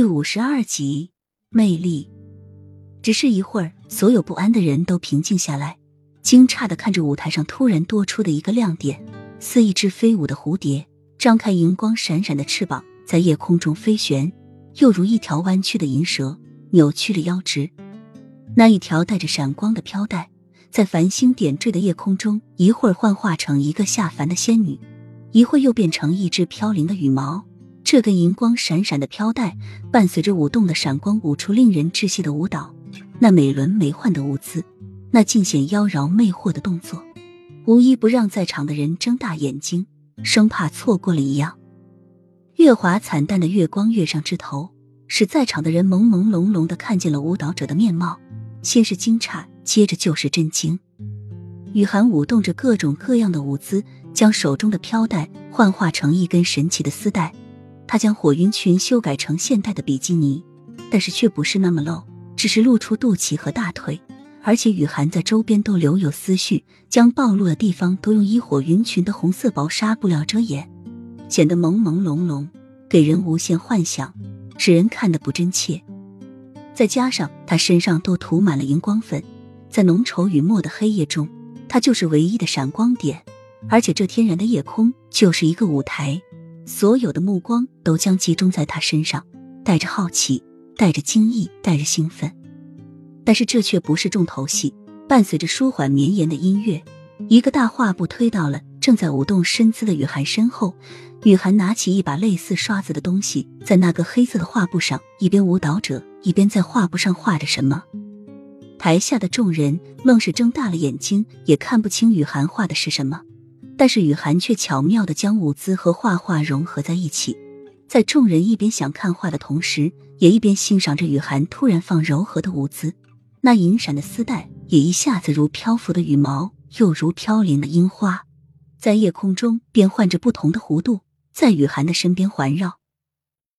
第五十二集，魅力。只是一会儿，所有不安的人都平静下来，惊诧的看着舞台上突然多出的一个亮点，似一只飞舞的蝴蝶，张开荧光闪闪的翅膀，在夜空中飞旋，又如一条弯曲的银蛇，扭曲了腰肢。那一条带着闪光的飘带，在繁星点缀的夜空中，一会儿幻化成一个下凡的仙女，一会又变成一只飘零的羽毛。这根银光闪闪的飘带，伴随着舞动的闪光，舞出令人窒息的舞蹈。那美轮美奂的舞姿，那尽显妖娆魅惑的动作，无一不让在场的人睁大眼睛，生怕错过了一样。月华惨淡的月光跃上枝头，使在场的人朦朦胧胧的看见了舞蹈者的面貌。先是惊诧，接着就是震惊。雨涵舞动着各种各样的舞姿，将手中的飘带幻化成一根神奇的丝带。他将火云裙修改成现代的比基尼，但是却不是那么露，只是露出肚脐和大腿，而且雨涵在周边都留有思绪，将暴露的地方都用一火云裙的红色薄纱布料遮掩，显得朦朦胧胧，给人无限幻想，使人看得不真切。再加上他身上都涂满了荧光粉，在浓稠雨墨的黑夜中，他就是唯一的闪光点，而且这天然的夜空就是一个舞台。所有的目光都将集中在他身上，带着好奇，带着惊异，带着兴奋。但是这却不是重头戏。伴随着舒缓绵延的音乐，一个大画布推到了正在舞动身姿的雨涵身后。雨涵拿起一把类似刷子的东西，在那个黑色的画布上，一边舞蹈者一边在画布上画着什么。台下的众人愣是睁大了眼睛，也看不清雨涵画的是什么。但是雨涵却巧妙的将舞姿和画画融合在一起，在众人一边想看画的同时，也一边欣赏着雨涵突然放柔和的舞姿。那银闪的丝带也一下子如漂浮的羽毛，又如飘零的樱花，在夜空中变换着不同的弧度，在雨涵的身边环绕。